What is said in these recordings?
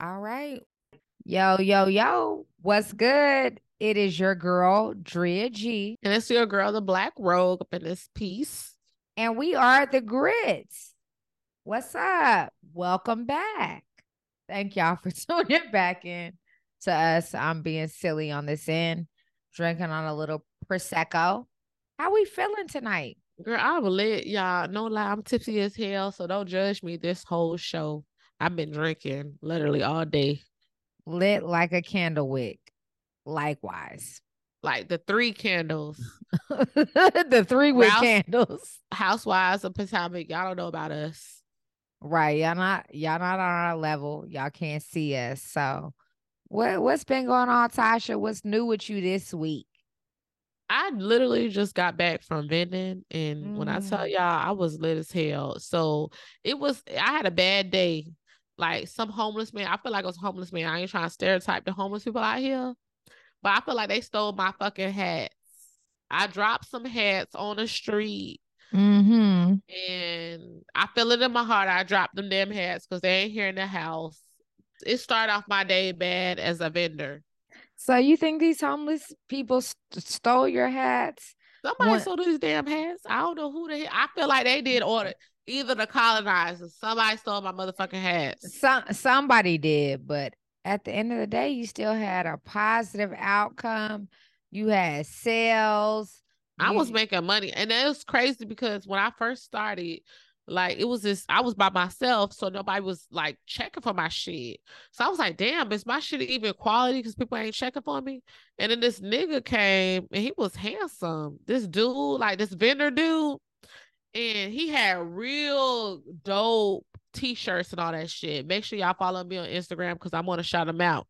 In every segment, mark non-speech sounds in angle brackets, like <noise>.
All right. Yo, yo, yo. What's good? It is your girl, Drea G, And it's your girl, the Blackrouge, up in this piece. And we are the Grits. What's up? Welcome back. Thank y'all for <laughs> tuning back in to us. I'm being silly on this end, drinking on a little Prosecco. How we feeling tonight? Girl, I'm lit, y'all. No lie, I'm tipsy as hell, so don't judge me this whole show. I've been drinking literally all day. Lit like a candle wick. Likewise. Like the three candles. <laughs> the three wick Ralph- candles. Housewives of Potomac. Y'all don't know about us. Right. Y'all not y'all not on our level. Y'all can't see us. So what what's been going on, Tasha? What's new with you this week? I literally just got back from vending, and when I tell Mm. y'all, I was lit as hell. So it was. I had a bad day. Like some homeless man. I feel like it was a homeless man. I ain't trying to stereotype the homeless people out here, but I feel like they stole my fucking hats. I dropped some hats on the street, Mm-hmm. and I feel it in my heart. I dropped them damn hats because they ain't here in the house. It started off my day bad as a vendor. So you think these homeless people st- stole your hats? Somebody One- stole these damn hats. I don't know who the hell. I feel like they did order either the colonizers. Somebody stole my motherfucking hats. Some somebody did, but at the end of the day, you still had a positive outcome. You had sales. I was making money, and it was crazy because when I first started, like it was this. I was by myself, so nobody was like checking for my shit. So I was like, "Damn, is my shit even quality? Because people ain't checking for me." And then this nigga came, and he was handsome. This dude, like this vendor dude, and he had real dope t-shirts and all that shit. Make sure y'all follow me on Instagram because I'm gonna shout him out.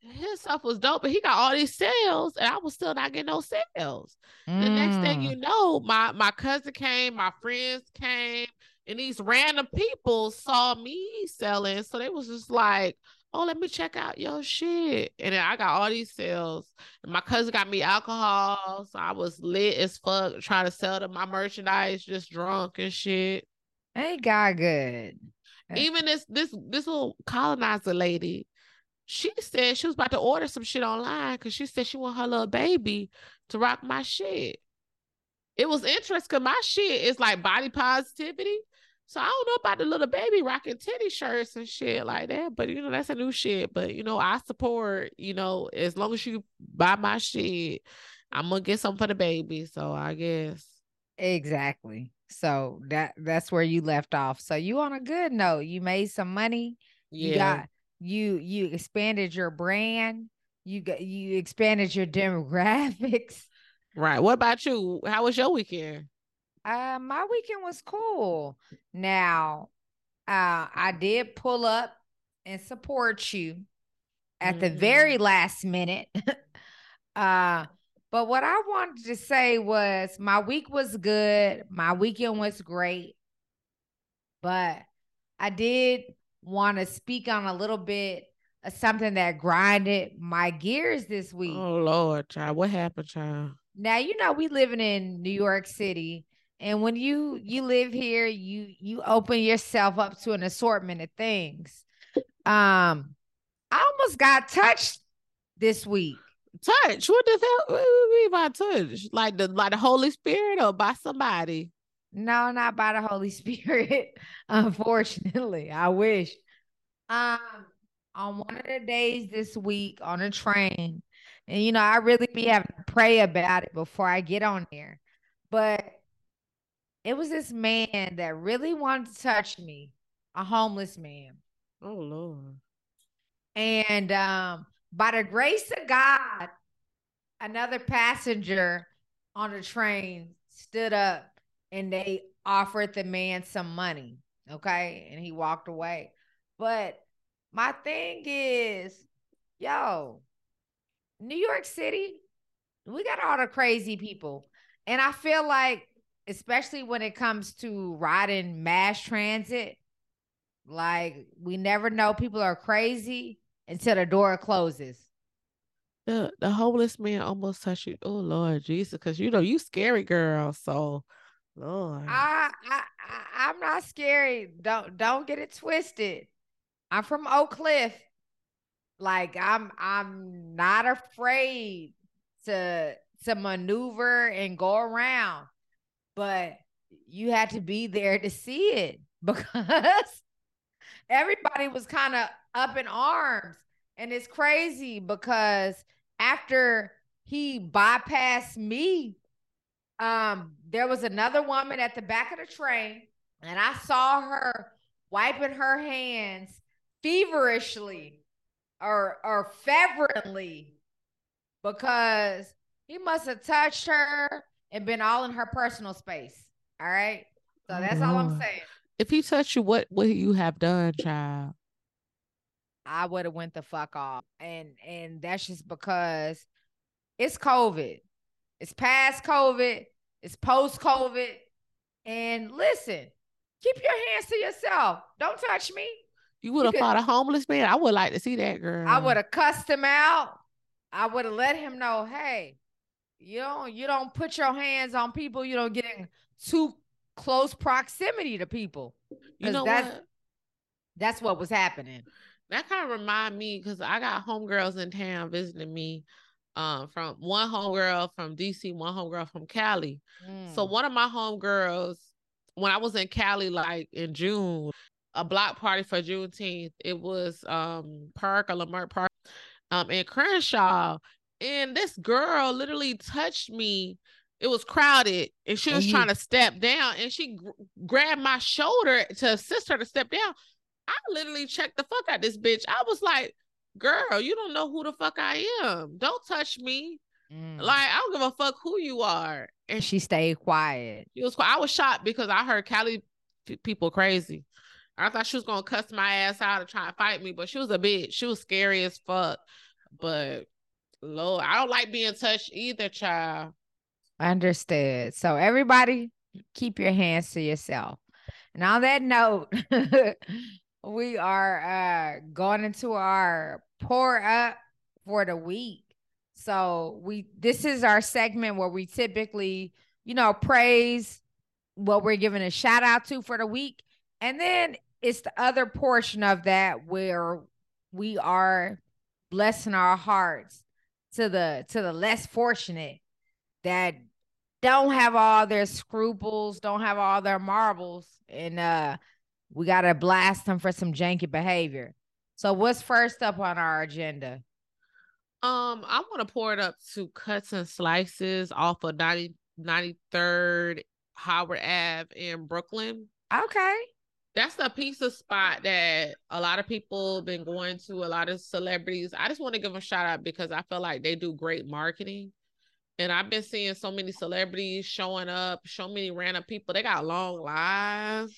His stuff was dope, but he got all these sales, and I was still not getting no sales. The next thing Mm. you know, my my cousin came, my friends came, and these random people saw me selling. So they was just like, "Oh, let me check out your shit." And then I got all these sales. And my cousin got me alcohol, so I was lit as fuck trying to sell them my merchandise, just drunk and shit. Ain't God good. Uh, Even this this this little colonizer lady, she said she was about to order some shit online because she said she want her little baby to rock my shit. It was interesting because my shit is like body positivity. So I don't know about the little baby rocking titty shirts and shit like that. But you know, that's a new shit. But you know, I support, you know, as long as you buy my shit, I'm gonna get something for the baby. So I guess. Exactly. So that that's where you left off. So you on a good note. You made some money. You Yeah. got you you expanded your brand. You got you expanded your <laughs> demographics. right. What about you? How was your weekend? Uh my weekend was cool. Now, uh I did pull up and support you at the very last minute. <laughs> uh but what I wanted to say was my week was good. My weekend was great. But I did want to speak on a little bit of something that grinded my gears this week. Oh Lord, child. What happened, child? Now you know we living in New York City, and when you you live here, you you open yourself up to an assortment of things. Um, I almost got touched this week. Touch. What the hell? What do mean by touch? Like the like the Holy Spirit or by somebody? No, not by the Holy <laughs> Spirit. Unfortunately, I wish. Um, on one of the days this week on a train, and you know, I really be having to pray about it before I get on there. But it was this man that really wanted to touch me, a homeless man. Oh Lord. And um, by the grace of God, another passenger on the train stood up and they offered the man some money. Okay. And he walked away. But my thing is, yo, New York City, we got all the crazy people. And I feel like, especially when it comes to riding mass transit. Like we never know people are crazy until the door closes. The the homeless man almost touched you. Oh Lord Jesus, because you know you scary girl. So Lord. I, I I I'm not scary. Don't don't get it twisted. I'm from Oak Cliff. Like I'm I'm not afraid to to maneuver and go around. But you had to be there to see it <laughs> because everybody was kind of up in arms. And it's crazy because after he bypassed me, um, there was another woman at the back of the train, and I saw her wiping her hands feverishly or or fervently because he must have touched her and been all in her personal space. All right. So that's all I'm saying. If he touched you, what would you have done, child? I would have went the fuck off. And and that's just because it's COVID. It's past COVID. It's post COVID. And listen, keep your hands to yourself. Don't touch me. You would have fought a homeless man. I would like to see that girl. I would have cussed him out. I would have let him know, hey, you don't you don't put your hands on people. You don't get in too close proximity to people. You know that's, what? That's what was happening. That kind of remind me because I got homegirls in town visiting me. Um, from one homegirl from DC, one homegirl from Cali. Mm. So one of my homegirls, when I was in Cali, like in June, a block party for Juneteenth. It was um Park or Leimert Park um in Crenshaw. And this girl literally touched me. It was crowded and she was mm-hmm. trying to step down and she gr- grabbed my shoulder to assist her to step down. I literally checked the fuck out this bitch. I was like, girl, you don't know who the fuck I am. Don't touch me. Mm. Like, I don't give a fuck who you are. And she stayed quiet. She was I was shocked because I heard Cali people crazy. I thought she was gonna cuss my ass out and try and fight me, but she was a bitch. She was scary as fuck. But Lord, I don't like being touched either, child. Understood. So everybody keep your hands to yourself. And on that note, <laughs> we are uh going into our pour up for the week. So we this is our segment where we typically, you know, praise what we're giving a shout out to for the week. And then it's the other portion of that where we are blessing our hearts to the to the less fortunate that don't have all their scruples, don't have all their marbles, and uh we gotta blast them for some janky behavior. So what's first up on our agenda? Um, I want to pour it up to cuts and slices off of 90, 93rd Howard Ave in Brooklyn. Okay that's a pizza spot that a lot of people been going to a lot of celebrities i just want to give a shout out because i feel like they do great marketing and i've been seeing so many celebrities showing up so many random people they got long lines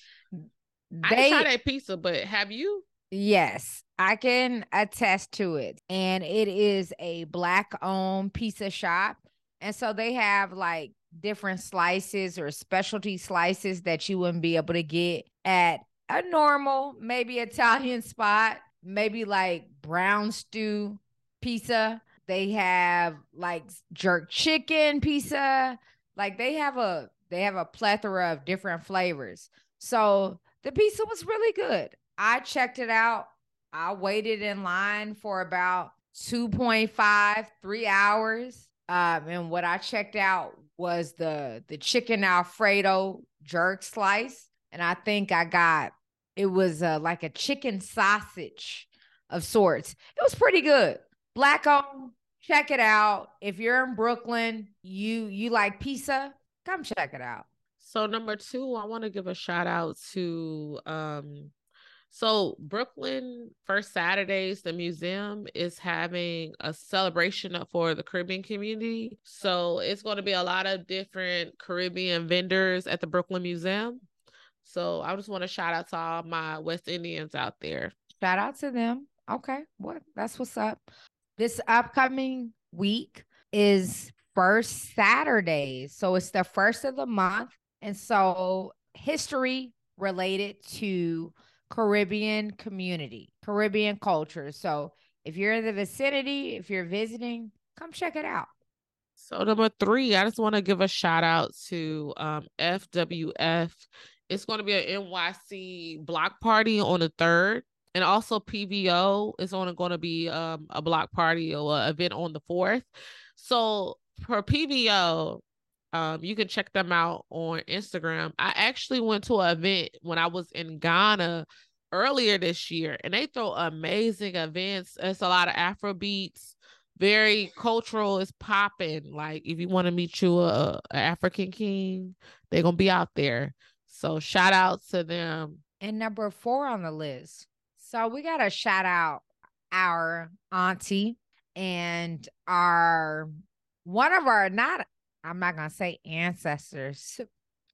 they, i try that pizza but have you yes i can attest to it and it is a black owned pizza shop and so they have like different slices or specialty slices that you wouldn't be able to get at a normal, maybe Italian spot, maybe like brown stew pizza. They have like jerk chicken pizza. Like they have a they have a plethora of different flavors. So the pizza was really good. I checked it out. I waited in line for about 2.5, three hours. Um, and what I checked out was the the chicken alfredo jerk slice and i think i got it was uh, like a chicken sausage of sorts it was pretty good black owned check it out if you're in brooklyn you you like pizza come check it out so number two i want to give a shout out to um so Brooklyn First Saturdays, the museum is having a celebration for the Caribbean community. So it's going to be a lot of different Caribbean vendors at the Brooklyn Museum. So I just want to shout out to all my West Indians out there. Shout out to them. Okay, what that's what's up. This upcoming week is first Saturday. So it's the first of the month And so history related to Caribbean community, Caribbean culture. So if you're in the vicinity, if you're visiting, come check it out. So number three, I just want to give a shout out to um, FWF. It's going to be an NYC block party on the third, and also PVO is only going to be um, a block party or event on the fourth. So for PVO, um, you can check them out on Instagram. I actually went to an event when I was in Ghana earlier this year, and they throw amazing events. It's a lot of Afro beats, very cultural. It's popping. Like if you want to meet you a, a African king, they're gonna be out there. So shout out to them. And number four on the list. So we got to shout out our auntie and our one of our not I'm not gonna say ancestors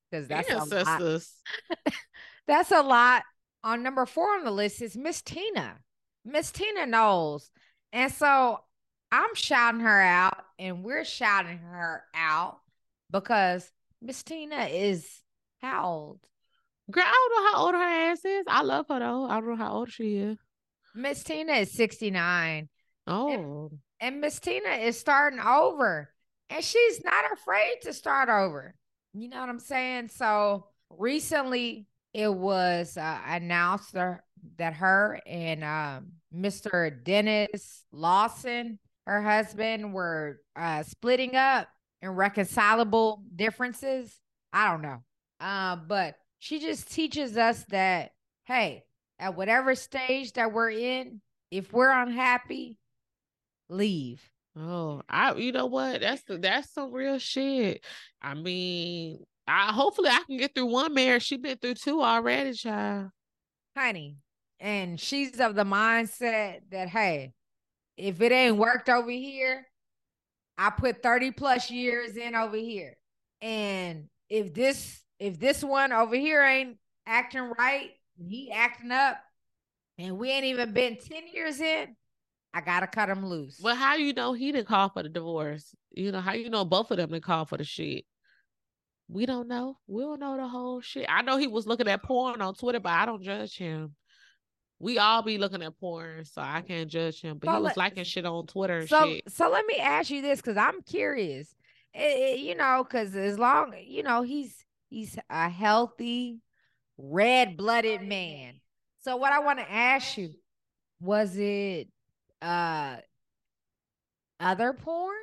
because that's ancestors. A lot. <laughs> that's a lot. On number four on the list is Miss Tina. Miss Tina Knowles. And so I'm shouting her out, and we're shouting her out because Miss Tina is how old? Girl, I don't know how old her ass is. I love her though. I don't know how old she is. Miss Tina is 69. Oh. And, and Miss Tina is starting over. And she's not afraid to start over. You know what I'm saying? So recently it was uh, announced that her and um, Mr. Dennis Lawson, her husband, were uh, splitting up and reconcilable differences. I don't know. Uh, but she just teaches us that, hey, at whatever stage that we're in, if we're unhappy, leave. Oh, I you know what? That's the, that's some real shit. I mean, I hopefully I can get through one marriage. She been through two already, child. Honey. And she's of the mindset that hey, if it ain't worked over here, I put 30 plus years in over here. And if this if this one over here ain't acting right, he acting up, and we ain't even been 10 years in, I gotta cut him loose. Well, how you know he didn't call for the divorce? You know how you know both of them didn't call for the shit. We don't know. We don't know the whole shit. I know he was looking at porn on Twitter, but I don't judge him. We all be looking at porn, so I can't judge him. But so he was liking shit on Twitter. so, shit. so let me ask you this, because I'm curious. It, it, you know, because as long you know he's he's a healthy, red blooded man. So what I want to ask you was it uh other porn?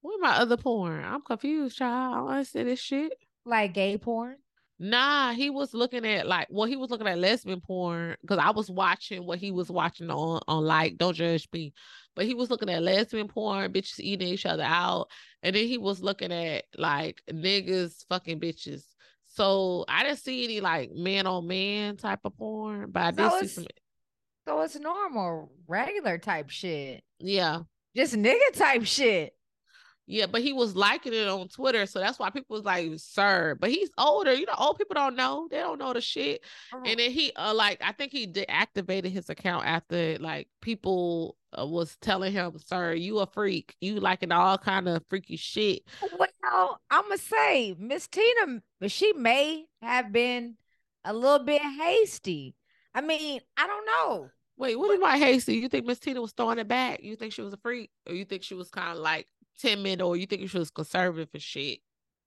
What my other porn? I'm confused, child. I don't understand this shit. Like gay porn? Nah, he was looking at like well, he was looking at lesbian porn because I was watching what he was watching on on like don't judge me, but he was looking at lesbian porn, bitches eating each other out, and then he was looking at like niggas fucking bitches. So I didn't see any like man on man type of porn, but I did so see some so it's normal, regular type shit. Yeah. Just nigga type shit. Yeah, but he was liking it on Twitter, so that's why people was like, "Sir," but he's older. You know, old people don't know; they don't know the shit. Oh. And then he, uh, like, I think he deactivated his account after like people uh, was telling him, "Sir, you a freak. You liking all kind of freaky shit." Well, I'm gonna say Miss Tina, she may have been a little bit hasty I mean, I don't know. Wait, what is my hasty? You think Miss Tina was throwing it back? You think she was a freak, or you think she was kind of like timid, or you think she was conservative and shit?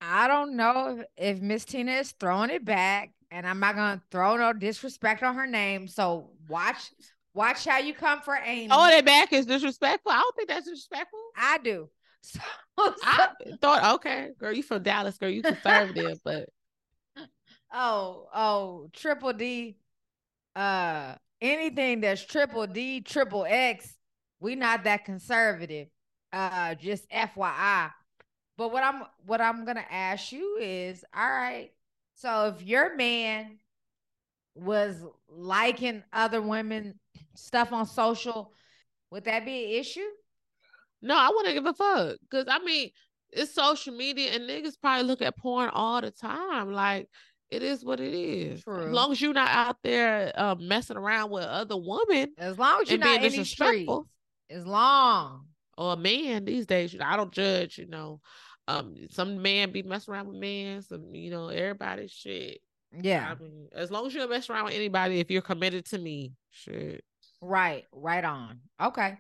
I don't know if, if Miss Tina is throwing it back, and I'm not gonna throw no disrespect on her name. So watch, watch how you come for Amy. Oh, that back is disrespectful. I don't think that's disrespectful. I do. <laughs> So, I <laughs> thought, okay, girl, you from Dallas, girl, you conservative, but <laughs> oh, oh, Triple D uh anything that's triple D, triple X, we not that conservative. Uh just FYI. But what I'm what I'm gonna ask you is, all right, so if your man was liking other women stuff on social, would that be an issue? No, I wouldn't give a fuck. Cause I mean, it's social media and niggas probably look at porn all the time. Like it is what it is. True. As long as you're not out there uh, messing around with other women. As long as you're not being disrespectful. As long. Or a man these days, you know, I don't judge, you know. Um, some man be messing around with men, some you know, everybody shit. Yeah. I mean, as long as you don't mess around with anybody, if you're committed to me, shit. Right, right on. Okay.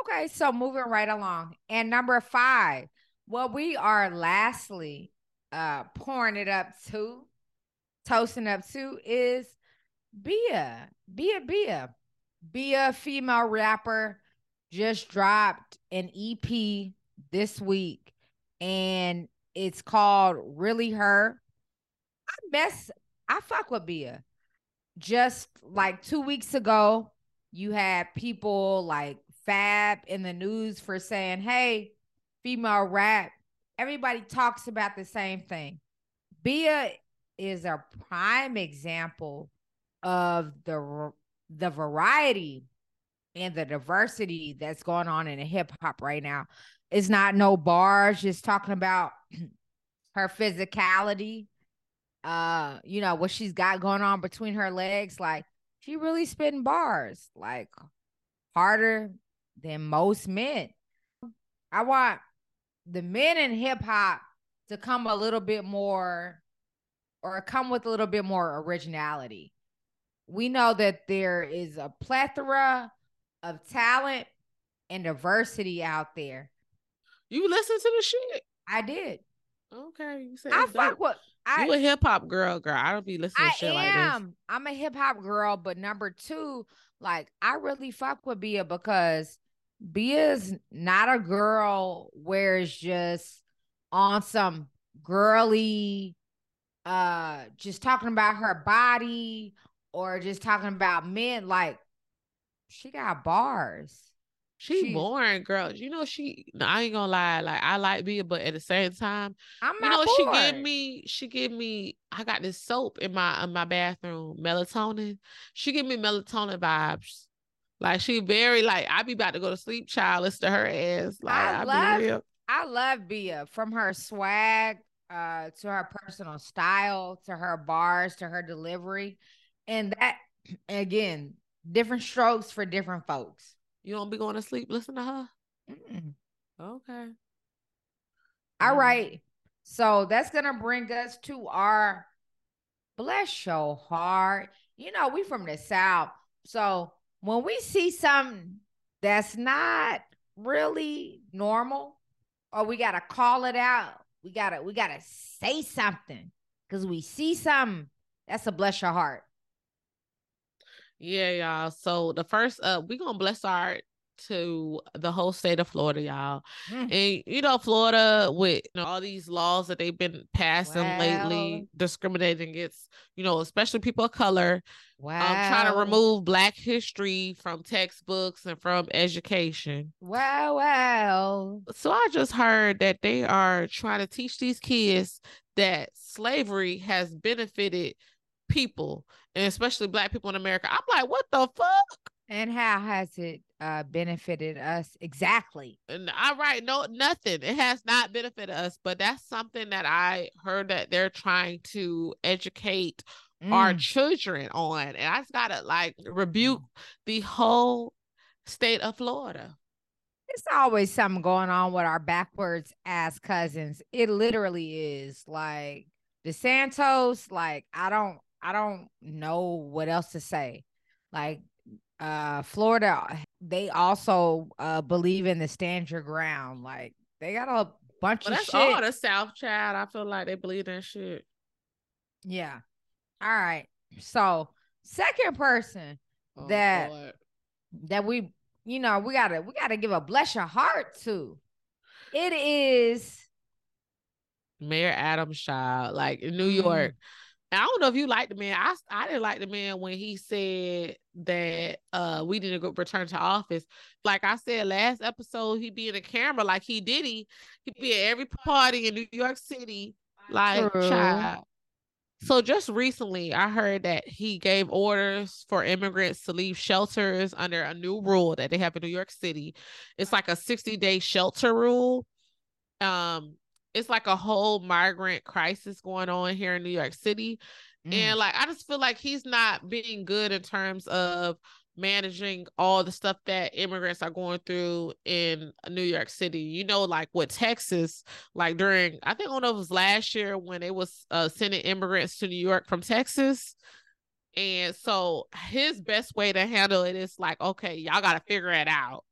Okay, so moving right along. And number five, what we are lastly uh pouring it up to, toasting up to is Bia. Bia Bia. Bia, female rapper, just dropped an EP this week and it's called Really Her. I mess I fuck with Bia. Just like two weeks ago, you had people like Fab in the news for saying, hey, female rap, everybody talks about the same thing. Bia is a prime example of the the variety and the diversity that's going on in hip hop right now. It's not no bars, just talking about <clears throat> her physicality, uh, you know, what she's got going on between her legs. Like she really spitting bars, like harder than most men. I want the men in hip hop to come a little bit more or come with a little bit more originality. We know that there is a plethora of talent and diversity out there. You listen to the shit? I did. Okay. You said I fuck with I, you a hip hop girl, girl. I don't be listening I to shit am. like this. I'm a hip hop girl, but number two, like I really fuck with Bia because Bia's not a girl where it's just on some girly, uh, just talking about her body or just talking about men. Like she got bars. She She's- boring, girl. You know she. I ain't gonna lie. Like I like Bia, but at the same time, I'm you know she bored. give me. She give me. I got this soap in my in my bathroom, melatonin. She give me melatonin vibes. Like she very like I be about to go to sleep, child. Listen to her ass. Like I I, love-. I love Bia from her swag uh to her personal style to her bars to her delivery and that <clears throat> again different strokes for different folks You don't be going to sleep. Listen to her. Mm. Okay. all Mm. right so that's gonna bring us to our bless your heart you know we from the south so when we see something that's not really normal or we gotta call it out we gotta we gotta say something because we see something that's a bless your heart Yeah, y'all. So the first uh we gonna bless our to the whole state of Florida, y'all. Mm. And you know, Florida with you know, all these laws that they've been passing lately, discriminating against, you know, especially people of color, wow um, trying to remove black history from textbooks and from education. wow wow So I just heard that they are trying to teach these kids that slavery has benefited people, and especially black people in America. I'm like, what the fuck? and how has it uh benefited us exactly And I right, no, nothing. It has not benefited us, but that's something that I heard that they're trying to educate our Mm. children on. And I just gotta like rebuke the whole state of Florida. It's always something going on with our backwards ass cousins. It literally is like DeSantis. Like I don't, I don't know what else to say. Like uh Florida, they also uh believe in the stand your ground. Like they got a bunch But of that's shit. all the South child. I feel like they believe in shit. yeah. All right. So second person Oh, That- Lord. that we, you know, we gotta, we gotta give a bless your heart to. It is Mayor Adams child, like in New Mm. York. And I don't know if you like the man. I I didn't like the man when he said that uh we didn't go return to office. Like I said last episode, he be in the camera like he did he he be at every party in New York City, like True. child. So just recently, I heard that he gave orders for immigrants to leave shelters under a new rule that they have in New York City. It's like a 60 day shelter rule. Um, it's like a whole migrant crisis going on here in New York City. Mm. And like I just feel like he's not being good in terms of managing all the stuff that immigrants are going through in New York City. You know, like with Texas, like during I think I don't know if it was last year when it was uh, sending immigrants to New York from Texas. And so his best way to handle it is like, okay, y'all got to figure it out,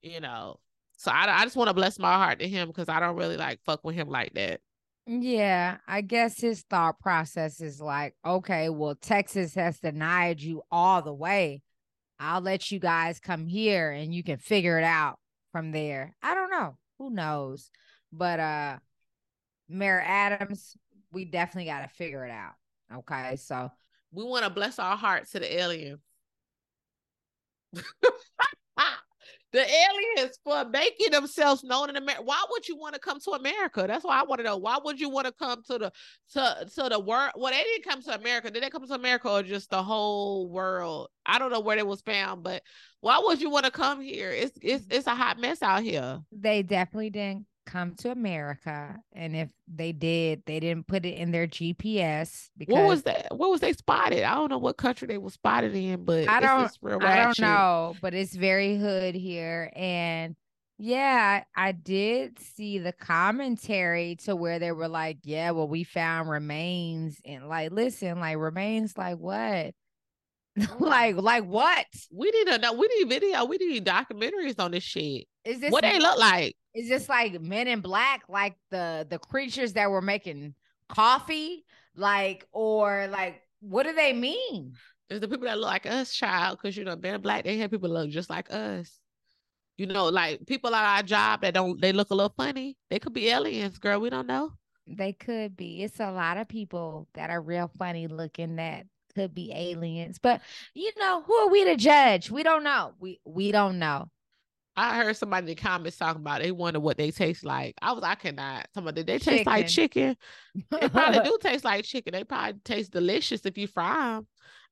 you know. So I, I just want to bless my heart to him because I don't really like fuck with him like that. Yeah, I guess his thought process is like, okay, well, Texas has denied you all the way. I'll let you guys come here and you can figure it out from there. I don't know. Who knows? But uh Mayor Adams, we definitely got to figure it out. Okay. So we want to bless our hearts to the aliens. <laughs> the aliens for making themselves known in America. Why would you want to come to America? That's why I want to know. Why would you want to come to the to to the world? Well, they didn't come to America. Did they come to America or just the whole world? I don't know where they was found, but why would you want to come here? It's it's it's a hot mess out here. They definitely didn't come to America, and if they did, they didn't put it in their GPS. Because what was that? What was they spotted? I don't know what country they were spotted in, but I don't. I don't know, but it's very hood here, and yeah, I did see the commentary to where they were like, "Yeah, well, we found remains," and like, listen, like remains, like what? <laughs> like, like what? We need know. We need video. We need documentaries on this shit. Is this what they look like? Is this like Men in Black, like the the creatures that were making coffee, like or like what do they mean? It's the people that look like us, child, because you know Men in Black they have people look just like us. You know, like people at our job that don't they look a little funny. They could be aliens, girl. We don't know. They could be. It's a lot of people that are real funny looking that could be aliens. But you know, who are we to judge? We don't know. We we don't know. I heard somebody in the comments talking about they wonder what they taste like. I was I cannot. Somebody they taste like chicken. they probably <laughs> do taste like chicken. They probably taste delicious if you fry them.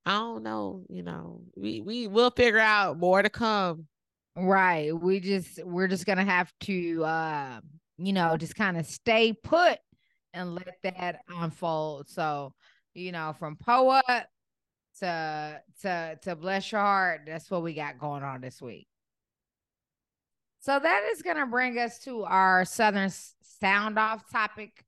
I don't know. You know, we we will figure out more to come. Right. We just we're just gonna have to uh you know just kind of stay put and let that unfold. So you know, from poet to to to bless your heart, that's what we got going on this week. So that is going to bring us to our Southern sound off topic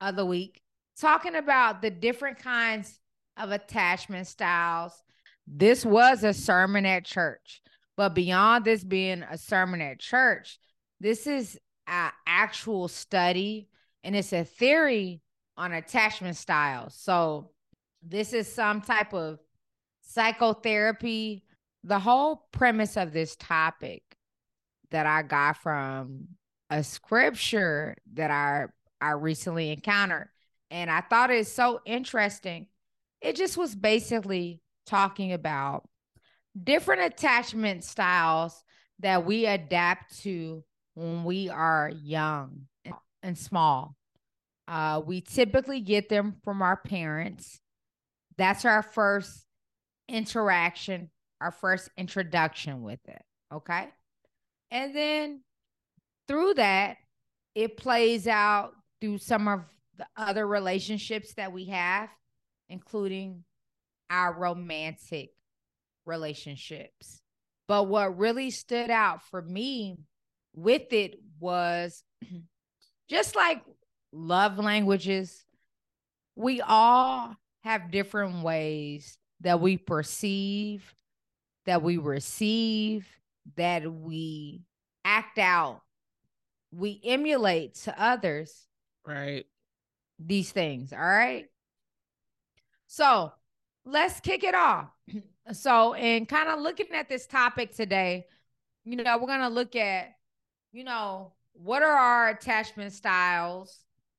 of the week, talking about the different kinds of attachment styles. This was a sermon at church, but beyond this being a sermon at church, this is an actual study and it's a theory on attachment styles. So this is some type of psychotherapy. The whole premise of this topic that I got from a scripture that I I recently encountered. And I thought it's so interesting. It just was basically talking about different attachment styles that we adapt to when we are young and small. Uh, we typically get them from our parents. That's our first interaction, our first introduction with it. Okay. And then through that, it plays out through some of the other relationships that we have, including our romantic relationships. But what really stood out for me with it was <clears throat> just like love languages, we all have different ways that we perceive, that we receive, that we act out, we emulate to others. Right. These things. All right. So let's kick it off. <clears throat> So, in kind of looking at this topic today, you know, we're going to look at, you know, what are our attachment styles?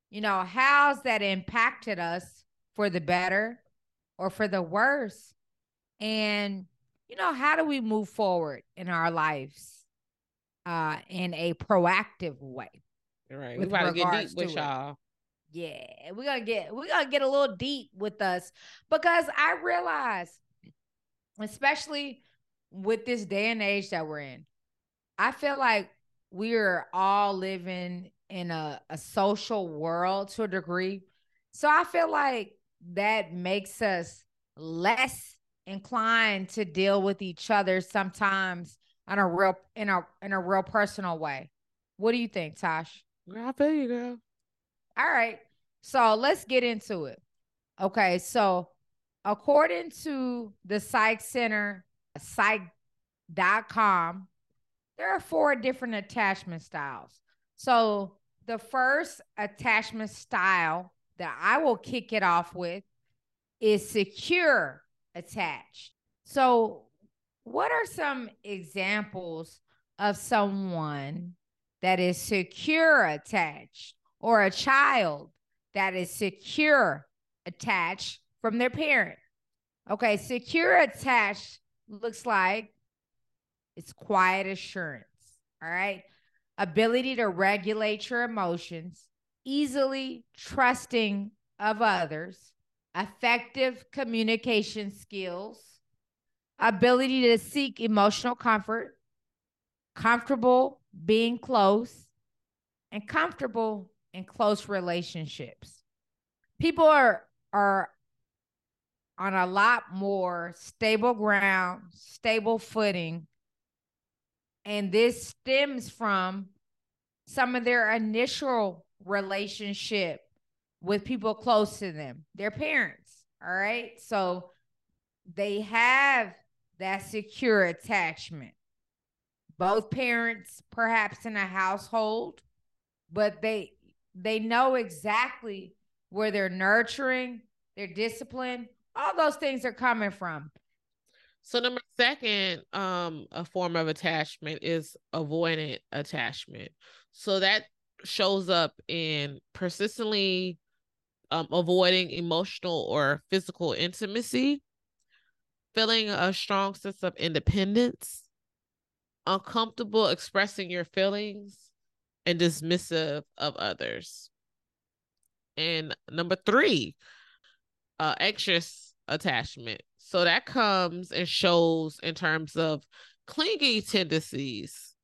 You know, how's that impacted us for the better or for the worse? And you know, how do we move forward in our lives uh in a proactive way? Right. We gotta get deep with y'all. Yeah, we're gonna get we're gonna get a little deep with us because I realize, especially with this day and age that we're in, I feel like we're all living in a, a social world to a degree. So I feel like that makes us less inclined to deal with each other sometimes on a real in a in a real personal way. What do you think, Tosh? I feel you, girl. All right. So let's get into it. Okay. So according to the Psych Central, psych.com, there are four different attachment styles. So the first attachment style that I will kick it off with is secure attached. So, what are some examples of someone that is secure attached or a child that is secure attached from their parent? Okay, secure attached looks like it's quiet assurance. All right. Ability to regulate your emotions, easily trusting of others, effective communication skills, ability to seek emotional comfort, comfortable being close, and comfortable in close relationships. People are are on a lot more stable ground, stable footing. And this stems from some of their initial relationship with people close to them, their parents. All right. So they have that secure attachment. Both parents, perhaps in a household, but they they know exactly where they're nurturing, their discipline, all those things are coming from. So number second, um, a form of attachment is avoidant attachment. So that shows up in persistently um, avoiding emotional or physical intimacy, feeling a strong sense of independence, uncomfortable expressing your feelings, and dismissive of others. And number three, uh, anxious attachment. So that comes and shows in terms of clingy tendencies,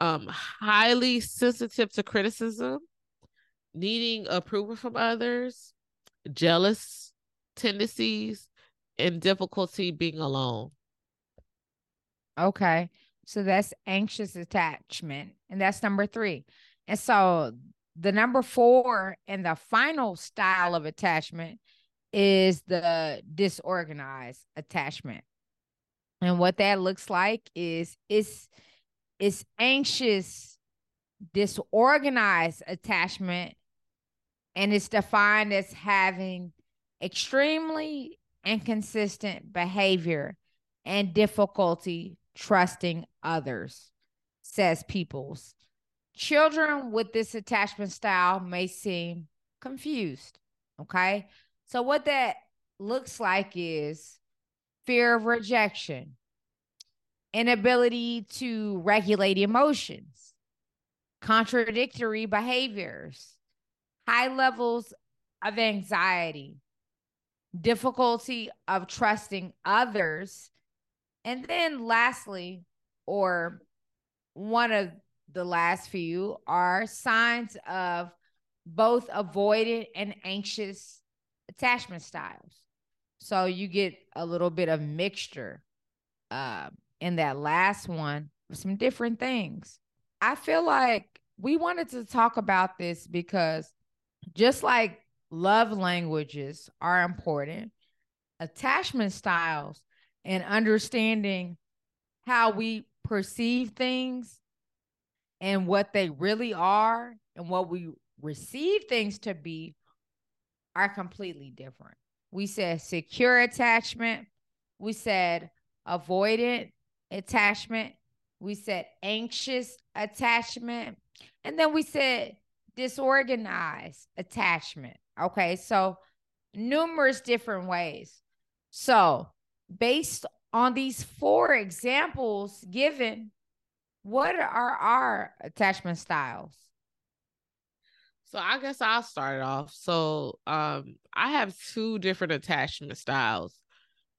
um, highly sensitive to criticism, needing approval from others, jealous tendencies, and difficulty being alone. Okay. So that's anxious attachment. And that's number three. And so the number four and the final style of attachment is the disorganized attachment. And what that looks like is it's it's anxious, disorganized attachment and it's defined as having extremely inconsistent behavior and difficulty trusting others, says Peoples. Children with this attachment style may seem confused. Okay. So, what that looks like is fear of rejection, inability to regulate emotions, contradictory behaviors, high levels of anxiety, difficulty of trusting others, and then lastly, or one of the last few are signs of both avoidant and anxious attachment styles. So you get a little bit of mixture uh, in that last one some different things. I feel like we wanted to talk about this because just like love languages are important, attachment styles and understanding how we perceive things and what they really are and what we receive things to be are completely different. We said secure attachment, we said avoidant attachment, we said anxious attachment, and then we said disorganized attachment. Okay, so numerous different ways. So, based on these four examples given, what are our attachment styles? So I guess I'll start off. So um I have two different attachment styles.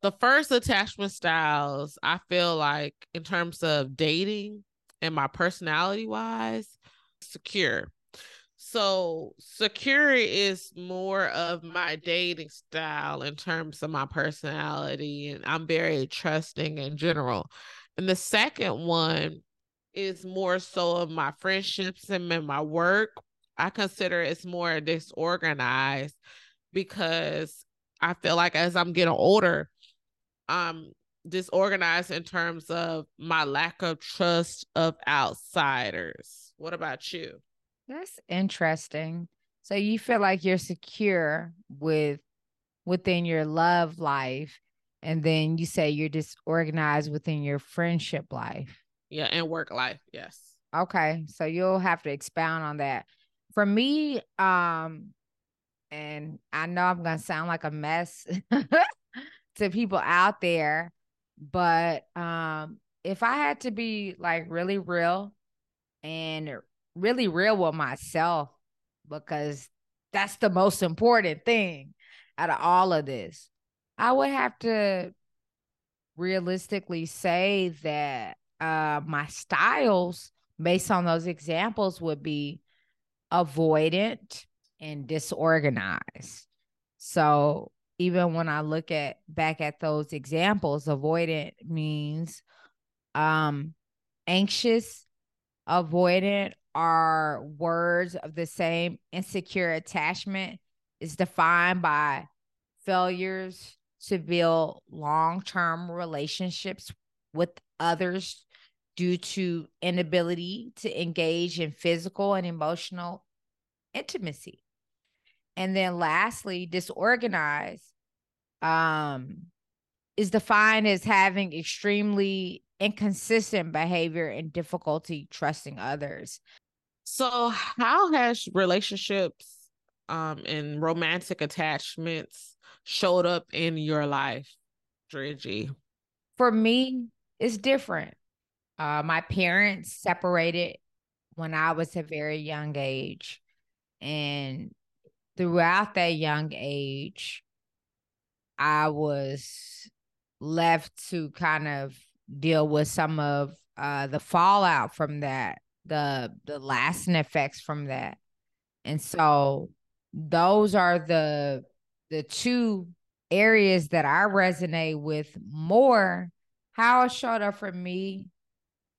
The first attachment styles, I feel like in terms of dating and my personality wise, secure. So secure is more of my dating style in terms of my personality, and I'm very trusting in general. And the second one is more so of my friendships and my work. I consider it's more disorganized because I feel like as I'm getting older, I'm disorganized in terms of my lack of trust of outsiders. What about you? That's interesting. So you feel like you're secure with within your love life and then you say you're disorganized within your friendship life. Yeah, and work life. Yes. Okay. So you'll have to expound on that. For me, um, and I know I'm gonna sound like a mess <laughs> to people out there, but um, if I had to be like really real and really real with myself, because that's the most important thing out of all of this, I would have to realistically say that uh, my styles based on those examples would be avoidant and disorganized. So even when I look at back at those examples, avoidant means um anxious, avoidant are words of the same insecure attachment is defined by failures to build long-term relationships with others due to inability to engage in physical and emotional intimacy. And then lastly, disorganized um, is defined as having extremely inconsistent behavior and difficulty trusting others. So, how has relationships um, and romantic attachments showed up in your life, Drea G? For me, it's different. Uh, my parents separated when I was a very young age. And throughout that young age, I was left to kind of deal with some of uh, the fallout from that, the the lasting effects from that. And so those are the the two areas that I resonate with more. How it showed up for me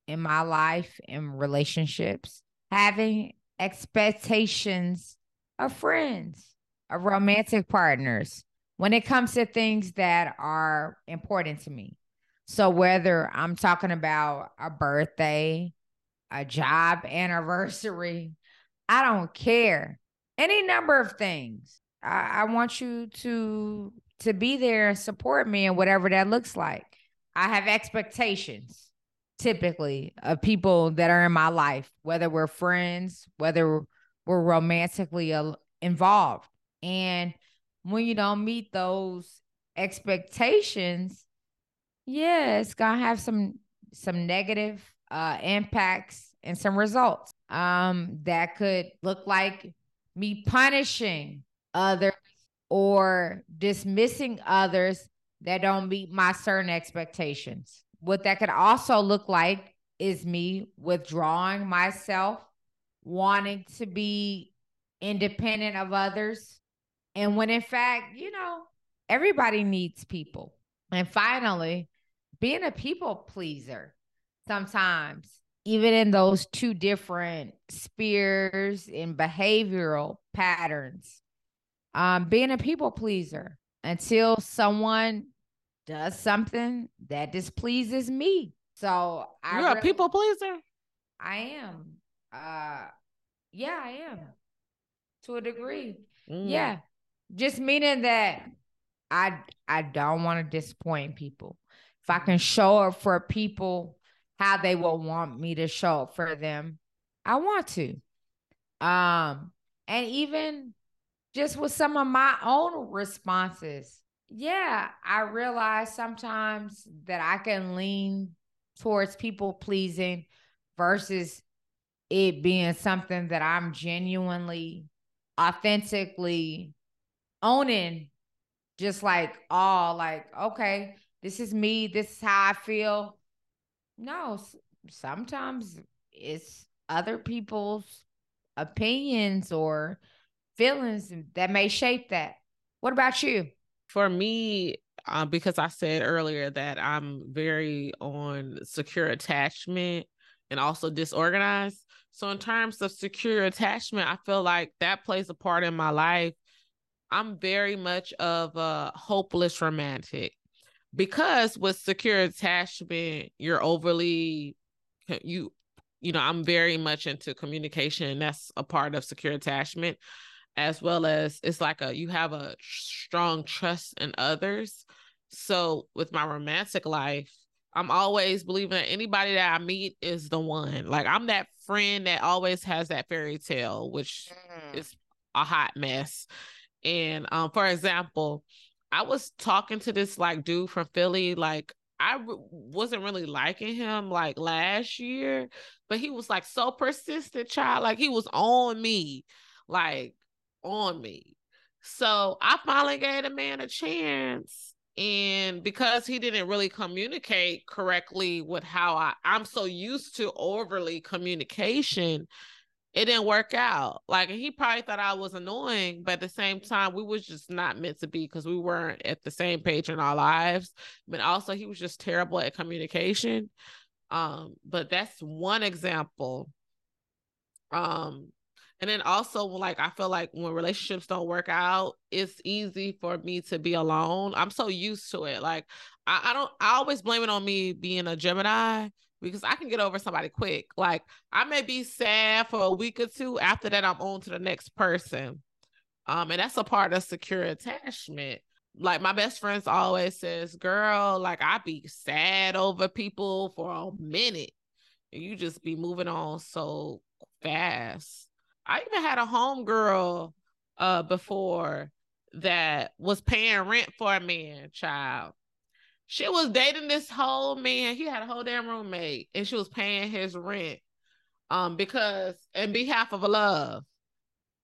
in my life and relationships, having expectations of friends, of romantic partners when it comes to things that are important to me. So, whether I'm talking about a birthday, a job anniversary, I don't care. Any number of things. I, I want you to to be there and support me and whatever that looks like. I have expectations typically of people that are in my life, whether we're friends, whether we're romantically uh, involved. And when you don't meet those expectations, yeah, it's gonna have some some negative uh impacts and some results. Um, that could look like me punishing others or dismissing others that don't meet my certain expectations. What that could also look like is me withdrawing myself, wanting to be independent of others. And when in fact, you know, everybody needs people. And finally, being a people pleaser sometimes, even in those two different spheres and behavioral patterns, um, being a people pleaser until someone does something that displeases me. So I You're really, a people pleaser? I am. Uh yeah, I am. To a degree. Mm. Yeah. Just meaning that I I don't want to disappoint people. If I can show up for people how they will want me to show up for them, I want to. Um and even just with some of my own responses yeah, I realize sometimes that I can lean towards people pleasing versus it being something that I'm genuinely, authentically owning, just like, all like, okay, this is me, this is how I feel. No, sometimes it's other people's opinions or feelings that may shape that. What about you? For me, uh, because I said earlier that I'm very on secure attachment and also disorganized. So, in terms of secure attachment, I feel like that plays a part in my life. I'm very much of a hopeless romantic because with secure attachment, you're overly you you know, I'm very much into communication, and that's a part of secure attachment, as well as it's like a you have a strong trust in others. So with my romantic life, I'm always believing that anybody that I meet is the one. Like I'm that friend that always has that fairy tale, which mm. is a hot mess. And um, for example, I was talking to this like dude from Philly, like I wasn't really liking him like last year, but he was like so persistent, child. Like he was on me, like on me. So I finally gave the man a chance. And because he didn't really communicate correctly with how I, I'm so used to overly communication, it didn't work out. Like he probably thought I was annoying, but at the same time, we was just not meant to be because we weren't at the same page in our lives. But also he was just terrible at communication. Um, but that's one example. Um, and then also like I feel like when relationships don't work out, it's easy for me to be alone. I'm so used to it. Like I, I don't I always blame it on me being a Gemini because I can get over somebody quick. Like I may be sad for a week or two. After that, I'm on to the next person. Um, and that's a part of secure attachment. Like my best friends always says, girl, like I be sad over people for a minute. And you just be moving on so fast. I even had a homegirl uh before that was paying rent for a man, child. She was dating this whole man. He had a whole damn roommate, and she was paying his rent, um, because in behalf of a love.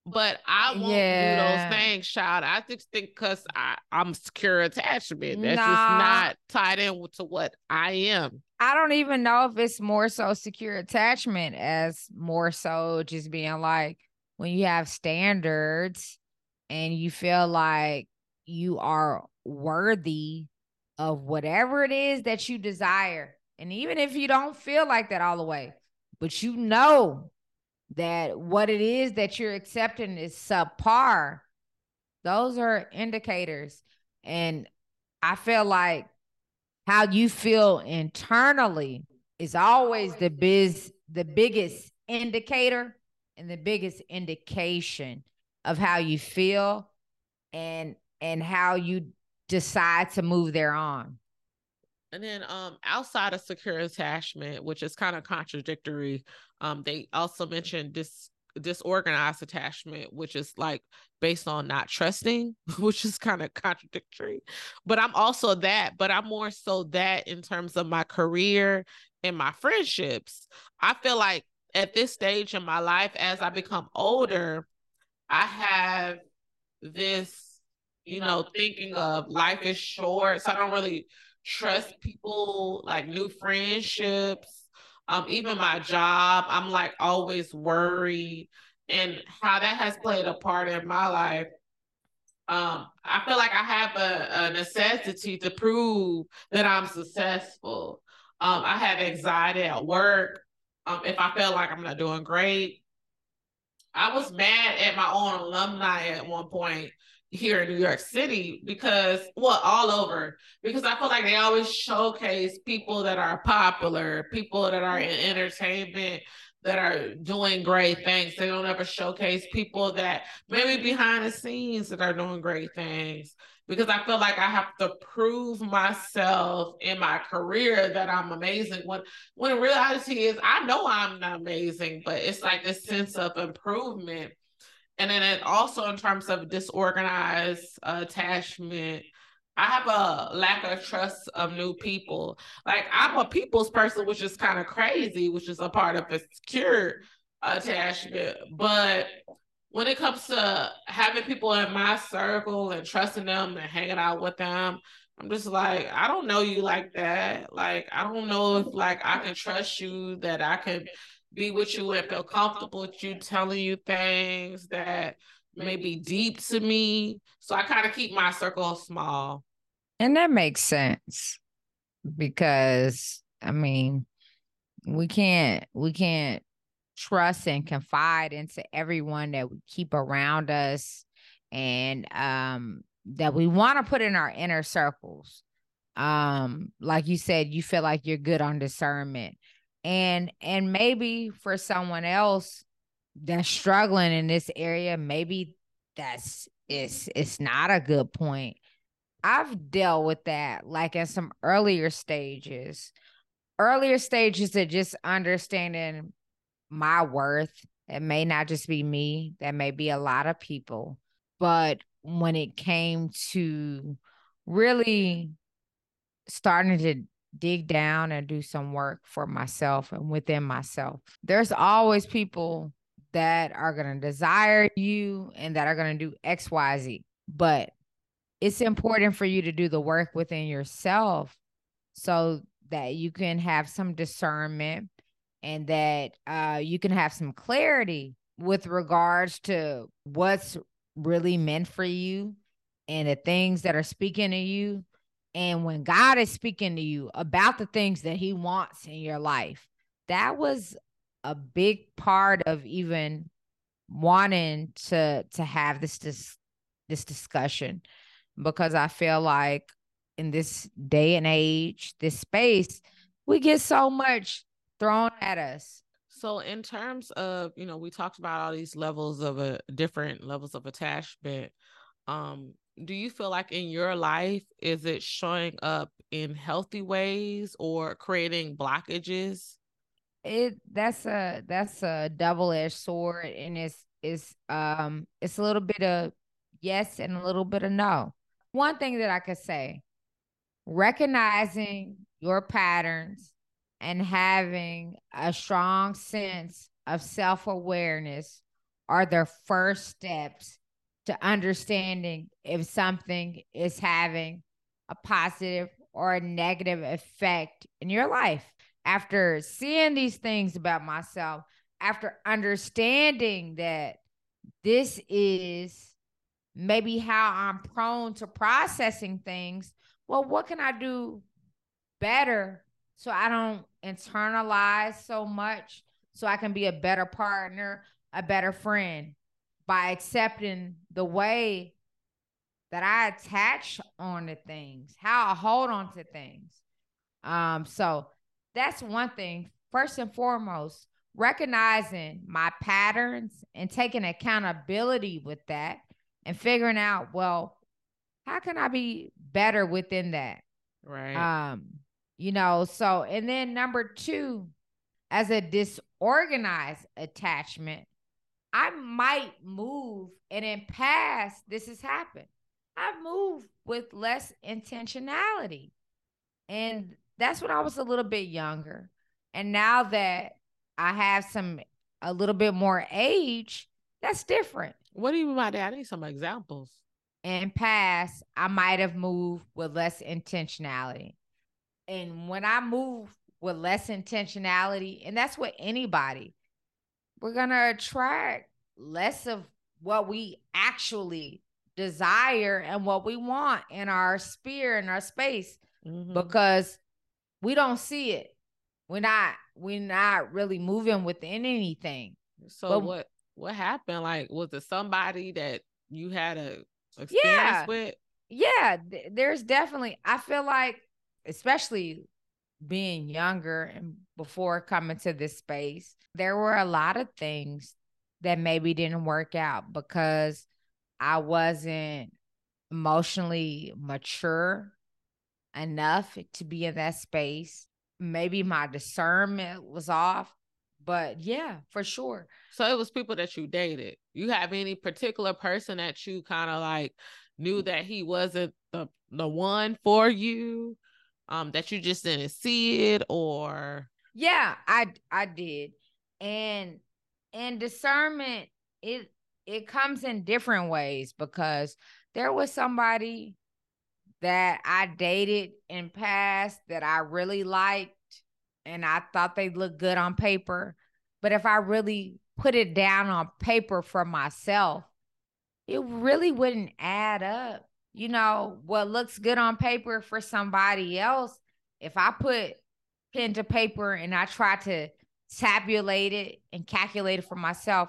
But I won't yeah. do those things, child. I just think because I I'm secure attachment. That's nah. just not tied in to what I am. I don't even know if it's more so secure attachment as more so just being like when you have standards and you feel like you are worthy of whatever it is that you desire. And even if you don't feel like that all the way, but you know that what it is that you're accepting is subpar, those are indicators. And I feel like how you feel internally is always the biz the biggest indicator and the biggest indication of how you feel and and how you decide to move there on. And then um outside of secure attachment, which is kind of contradictory, um, they also mentioned this disorganized attachment, which is like based on not trusting, <laughs> which is kind of contradictory. But I'm also that, but I'm more so that in terms of my career and my friendships. I feel like at this stage in my life, as I become older, I have this you know, thinking of life is short. So I don't really trust people, like new friendships. Um, even my job, I'm like always worried and how that has played a part in my life. Um, I feel like I have a, a necessity to prove that I'm successful. Um, I have anxiety at work. Um, if I feel like I'm not doing great, I was mad at my own alumni at one point here in New York City because, well, all over, because I feel like they always showcase people that are popular, people that are in entertainment, that are doing great things. They don't ever showcase people that maybe behind the scenes that are doing great things because I feel like I have to prove myself in my career that I'm amazing. When when reality is I know I'm not amazing, but it's like this sense of improvement and then it also in terms of disorganized attachment i have a lack of trust of new people. Like i'm a people's person which is kind of crazy which is a part of a secure attachment. But when it comes to having people in my circle and trusting them and hanging out with them i'm just like i don't know you like that. Like i don't know if like i can trust you that i can be with you and feel comfortable with you telling you things that may be deep to me. So I kind of keep my circle small. And that makes sense because I mean, we can't we can't trust and confide into everyone that we keep around us and um that we want to put in our inner circles um like you said you feel like you're good on discernment and and maybe for someone else that's struggling in this area maybe that's it's it's not a good point. I've dealt with that like in some earlier stages earlier stages of just understanding my worth. It may not just be me that may be a lot of people but when it came to really starting to dig down and do some work for myself and within myself. There's always people that are going to desire you and that are going to do XYZ, but it's important for you to do the work within yourself so that you can have some discernment and that uh, you can have some clarity with regards to what's really meant for you and the things that are speaking to you and when God is speaking to you about the things that he wants in your life, that was a big part of even wanting to to have this this this discussion because I feel like in this day and age, this space, we get so much thrown at us. So in terms of, you know, we talked about all these levels of a different levels of attachment. Um, do you feel like in your life is it showing up in healthy ways or creating blockages? It that's a that's a double-edged sword and it's it's um it's a little bit of yes and a little bit of no. One thing that i could say recognizing your patterns and having a strong sense of self-awareness are the first steps to understanding if something is having a positive or a negative effect in your life. After seeing these things about myself, after understanding that this is maybe how I'm prone to processing things, well, what can I do better so I don't internalize so much, so I can be a better partner, a better friend? By accepting the way that I attach on to things, how I hold on to things. Um, so that's one thing. First and foremost, recognizing my patterns and taking accountability with that and figuring out, well, how can I be better within that? Right. Um, you know, so and then number two, as a disorganized attachment, I might move, and in past, this has happened. I've moved with less intentionality. And that's when I was a little bit younger. And now that I have some a little bit more age, that's different. What do you mean by that? I need some examples. In past, I might have moved with less intentionality. And when I move with less intentionality, and that's what anybody, we're going to attract less of what we actually desire and what we want in our sphere in our space mm-hmm. because we don't see it. We're not we're not really moving within anything. So but, what what happened? Like was it somebody that you had a experience yeah, with? Yeah th- there's definitely i feel like especially being younger and before coming to this space, there were a lot of things that maybe didn't work out because I wasn't emotionally mature enough to be in that space. Maybe my discernment was off, but yeah, for sure. So it was people that you dated. You have any particular person that you kind of like knew that he wasn't the the one for you? Um that you just didn't see it or yeah i i did and and discernment it it comes in different ways because there was somebody that i dated in past that i really liked and i thought they looked good on paper But if I really put it down on paper for myself, it really wouldn't add up. You know, what looks good on paper for somebody else, if I put pen to paper and I try to tabulate it and calculate it for myself,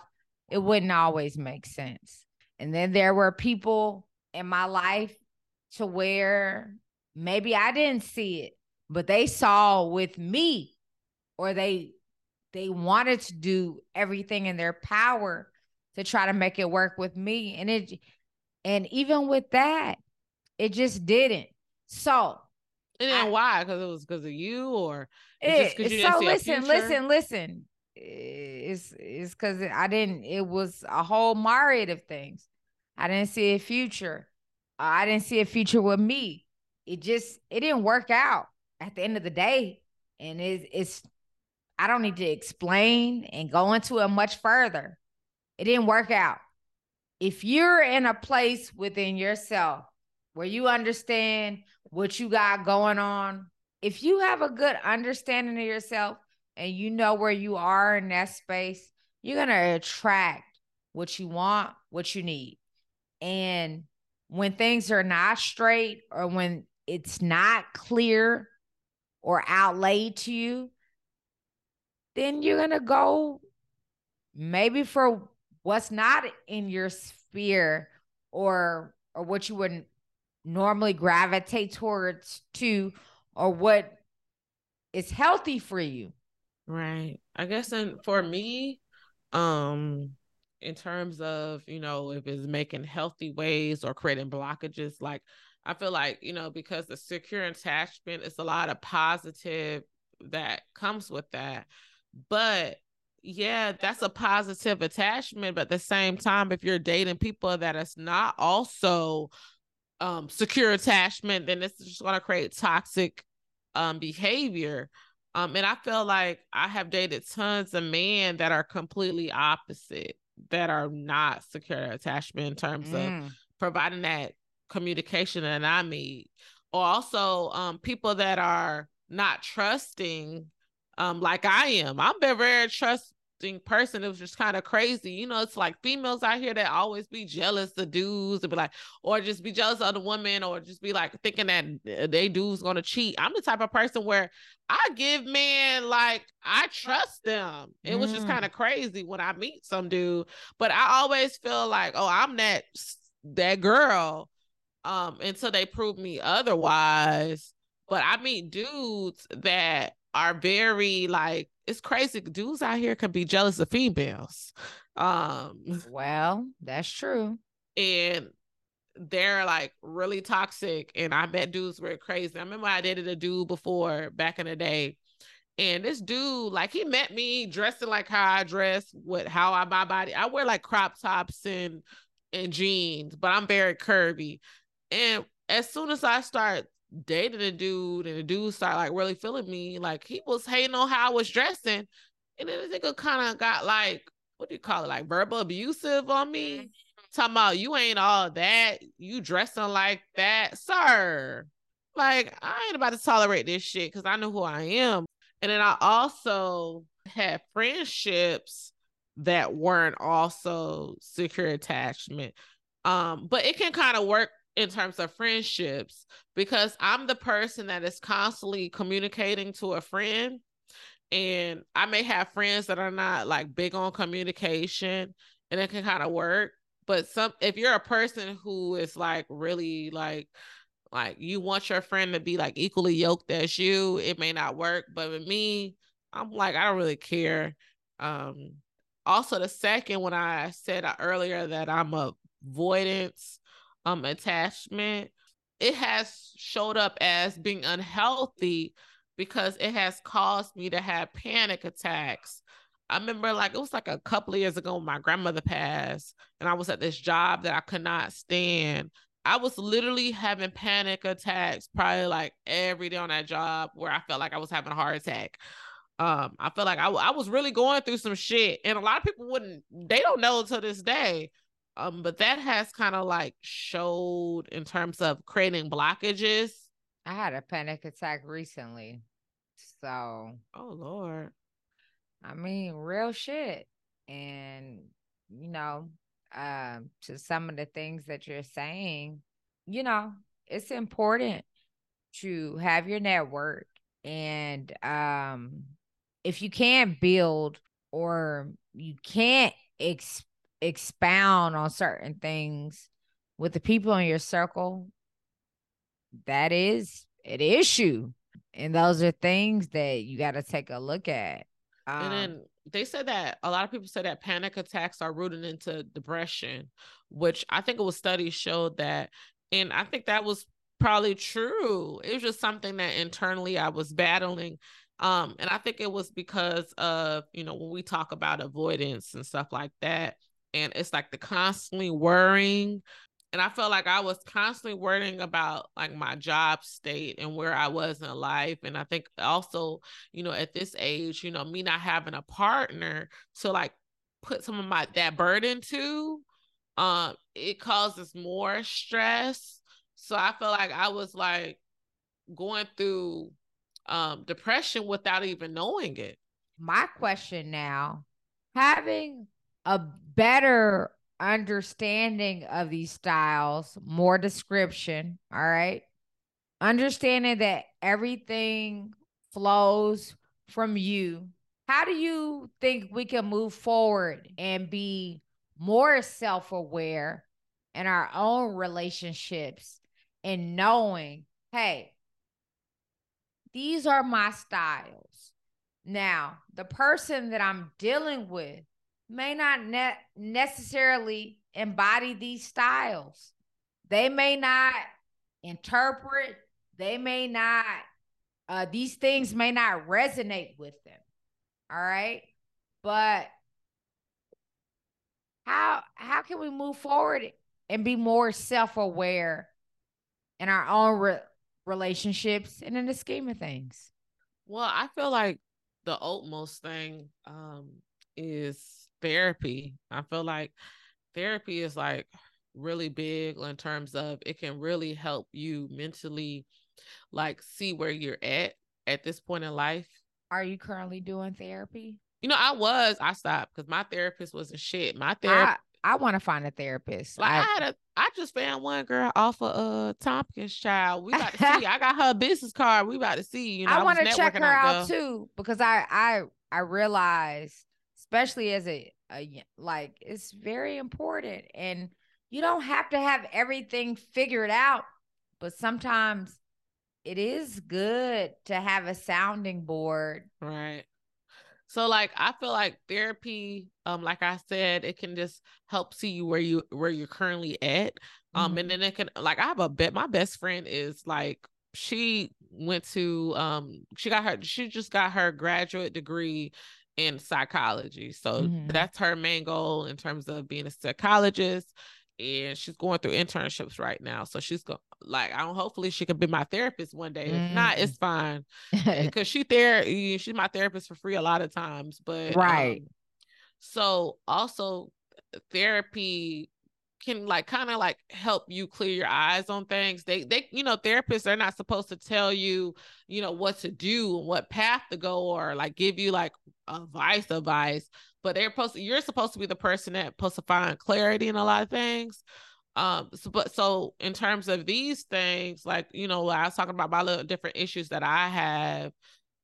it wouldn't always make sense. And then there were people in my life to where maybe I didn't see it, but they saw with me or they they wanted to do everything in their power to try to make it work with me and it and even with that it just didn't. So and then I, why? Because it was because of you or it, eh, just because you so listen listen listen. It's it's because i didn't it was a whole myriad of things. I didn't see a future. I didn't see a future with me. It just it didn't work out at the end of the day. And it, it's I don't need to explain and go into it much further. It didn't work out. If you're in a place within yourself where you understand what you got going on, if you have a good understanding of yourself and you know where you are in that space, you're going to attract what you want, what you need. And when things are not straight or when it's not clear or outlaid to you, then you're going to go maybe for what's not in your sphere or or what you wouldn't normally gravitate towards to or what is healthy for you. Right. I guess and for me um in terms of you know if it's making healthy ways or creating blockages like i feel like you know because the secure attachment is a lot of positive that comes with that. But yeah, that's a positive attachment. But at the same time, if you're dating people that is not also um secure attachment, then it's just gonna create toxic um behavior. Um, and I feel like I have dated tons of men that are completely opposite, that are not secure attachment in terms mm. of providing that communication that I need. Or also um people that are not trusting um like I am. I'm a very trusting person. It was just kind of crazy. You know, it's like females out here that always be jealous of dudes and be like, or just be jealous of the woman, or just be like thinking that uh, they dude's gonna cheat. I'm the type of person where I give men like I trust them. It mm. was just mm. kind of crazy when I meet some dude, but I always feel like, oh, I'm that that girl. Um, until they prove me otherwise. But I meet dudes that are very like it's crazy. Dudes out here can be jealous of females. Um well, that's true. And they're like really toxic. And I met dudes were crazy. I remember I dated a dude before back in the day. And this dude, like he met me dressing like how I dress, with how I my body. I wear like crop tops and and jeans, but I'm very curvy. And as soon as I start dated a dude and the dude started like really feeling me. Like he was hating on how I was dressing. And then the nigga kind of got like, what do you call it? Like verbal abusive on me. Mm-hmm. Talking about you ain't all that. You dressing like that, sir. Like, I ain't about to tolerate this shit because I know who I am. And then I also had friendships that weren't also secure attachment. Um, but it can kind of work in terms of friendships because I'm the person that is constantly communicating to a friend. And I may have friends that are not like big on communication and it can kind of work. But some if you're a person who is like really like like you want your friend to be like equally yoked as you, it may not work. But with me, I'm like, I don't really care. Um also the second when I said earlier that I'm a avoidance um attachment it has showed up as being unhealthy because it has caused me to have panic attacks. I remember like it was like a couple years ago my grandmother passed and i was at this job that i could not stand. I was literally having panic attacks probably like every day on that job where i felt like i was having a heart attack. Um i felt like I, I was really going through some shit and a lot of people wouldn't they don't know to this day um, but that has kind of like showed in terms of creating blockages. I had a panic attack recently. So Oh Lord. I mean, real shit. And, you know, um, to some of the things that you're saying, you know, it's important to have your network. And um, if you can't build or you can't ex- expound on certain things with the people in your circle, that is an issue. And those are things that you got to take a look at. Um, and then they said that a lot of people said that panic attacks are rooted into depression, which I think it was studies showed that. And I think that was probably true. It was just something that internally I was battling. Um, and I think it was because of, you know, when we talk about avoidance and stuff like that, and it's like the constantly worrying and I felt like I was constantly worrying about like my job state and where I was in life. And I think also, you know, at this age, you know, me not having a partner to like put some of my that burden to, um, it causes more stress. So I felt like I was like going through um depression without even knowing it. My question now, having a better understanding of these styles, more description. All right. Understanding that everything flows from you. How do you think we can move forward and be more self aware in our own relationships and knowing, hey, these are my styles. Now, the person that I'm dealing with may not ne- necessarily embody these styles. They may not interpret, they may not, uh, these things may not resonate with them. All right. But how how can we move forward and be more self-aware in our own re- relationships and in the scheme of things? Well, I feel like the utmost thing um, is therapy. I feel like therapy is like really big in terms of it can really help you mentally like see where you're at at this point in life. Are you currently doing therapy? You know, I was. I stopped because my therapist wasn't shit. My therapist. I, I want to find a therapist. Like I, I, had a, I just found one girl off of uh Tompkins child. We about to <laughs> see. I got her business card. We about to see. You know, I, I want to check her out, out too because I I I realized especially as a, a like it's very important and you don't have to have everything figured out but sometimes it is good to have a sounding board right so like i feel like therapy um like i said it can just help see you where you where you're currently at um mm-hmm. and then it can like i have a bet my best friend is like she went to um she got her she just got her graduate degree in psychology. So mm-hmm. that's her main goal in terms of being a psychologist. And she's going through internships right now. So she's going like I don't hopefully she can be my therapist one day. Mm-hmm. If not, it's fine. <laughs> Because she there she's my therapist for free a lot of times. But right. Um, so also therapy can like kind of like help you clear your eyes on things. They they you know therapists are not supposed to tell you you know what to do and what path to go or like give you like advice advice, but they're supposed to, you're supposed to be the person that supposed to find clarity in a lot of things. Um, so, but so in terms of these things, like you know, I was talking about my little different issues that I have